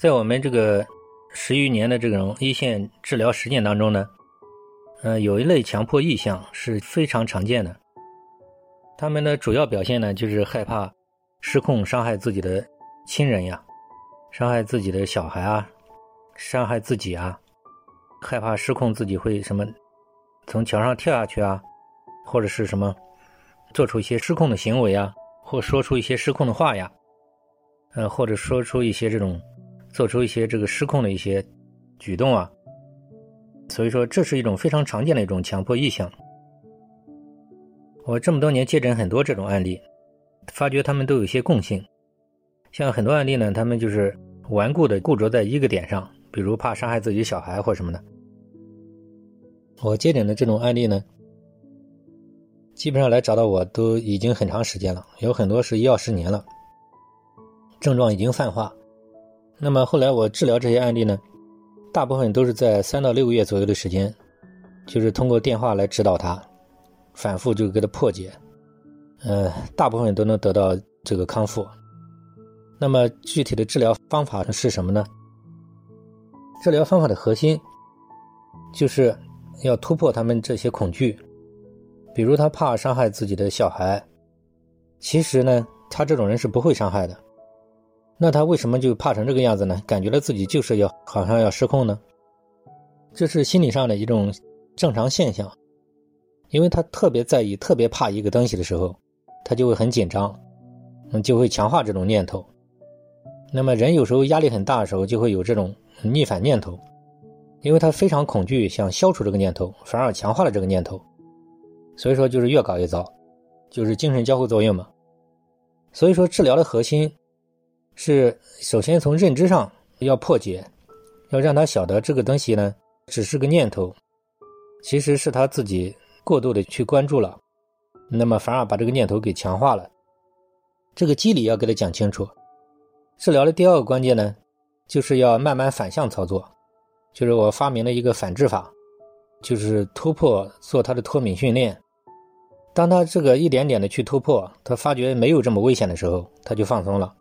在我们这个十余年的这种一线治疗实践当中呢，呃，有一类强迫意向是非常常见的。他们的主要表现呢，就是害怕失控伤害自己的亲人呀，伤害自己的小孩啊，伤害自己啊，害怕失控自己会什么从墙上跳下去啊，或者是什么做出一些失控的行为啊，或说出一些失控的话呀，呃，或者说出一些这种。做出一些这个失控的一些举动啊，所以说这是一种非常常见的一种强迫意向。我这么多年接诊很多这种案例，发觉他们都有一些共性。像很多案例呢，他们就是顽固的固着在一个点上，比如怕伤害自己小孩或什么的。我接诊的这种案例呢，基本上来找到我都已经很长时间了，有很多是一二十年了，症状已经泛化。那么后来我治疗这些案例呢，大部分都是在三到六个月左右的时间，就是通过电话来指导他，反复就给他破解，呃，大部分都能得到这个康复。那么具体的治疗方法是什么呢？治疗方法的核心就是要突破他们这些恐惧，比如他怕伤害自己的小孩，其实呢，他这种人是不会伤害的。那他为什么就怕成这个样子呢？感觉到自己就是要好像要失控呢？这是心理上的一种正常现象，因为他特别在意、特别怕一个东西的时候，他就会很紧张，嗯，就会强化这种念头。那么人有时候压力很大的时候，就会有这种逆反念头，因为他非常恐惧，想消除这个念头，反而强化了这个念头，所以说就是越搞越糟，就是精神交互作用嘛。所以说治疗的核心。是首先从认知上要破解，要让他晓得这个东西呢只是个念头，其实是他自己过度的去关注了，那么反而把这个念头给强化了。这个机理要给他讲清楚。治疗的第二个关键呢，就是要慢慢反向操作，就是我发明了一个反制法，就是突破做他的脱敏训练。当他这个一点点的去突破，他发觉没有这么危险的时候，他就放松了。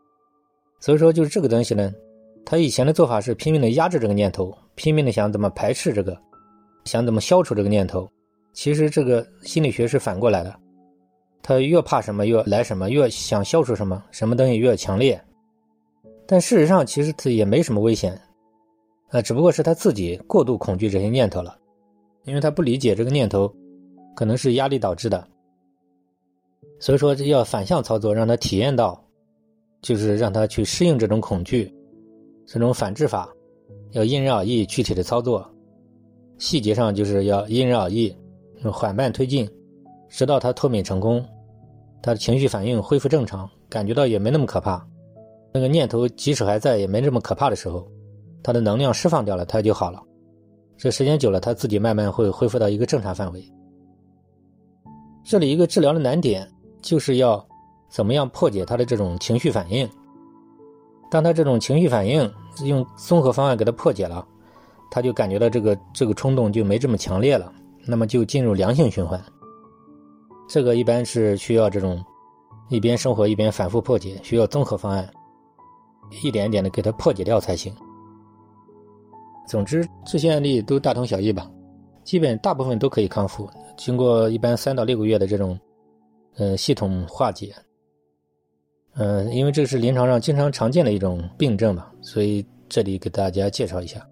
所以说，就是这个东西呢，他以前的做法是拼命的压制这个念头，拼命的想怎么排斥这个，想怎么消除这个念头。其实这个心理学是反过来的，他越怕什么越来什么，越想消除什么什么东西越强烈。但事实上，其实他也没什么危险，呃，只不过是他自己过度恐惧这些念头了，因为他不理解这个念头可能是压力导致的。所以说，要反向操作，让他体验到。就是让他去适应这种恐惧，这种反制法，要因人而异，具体的操作，细节上就是要因人而异，缓慢推进，直到他脱敏成功，他的情绪反应恢复正常，感觉到也没那么可怕，那个念头即使还在，也没这么可怕的时候，他的能量释放掉了，他就好了。这时间久了，他自己慢慢会恢复到一个正常范围。这里一个治疗的难点就是要。怎么样破解他的这种情绪反应？当他这种情绪反应用综合方案给他破解了，他就感觉到这个这个冲动就没这么强烈了，那么就进入良性循环。这个一般是需要这种一边生活一边反复破解，需要综合方案，一点一点的给他破解掉才行。总之，这些案例都大同小异吧，基本大部分都可以康复，经过一般三到六个月的这种呃系统化解。嗯，因为这是临床上经常常见的一种病症嘛，所以这里给大家介绍一下。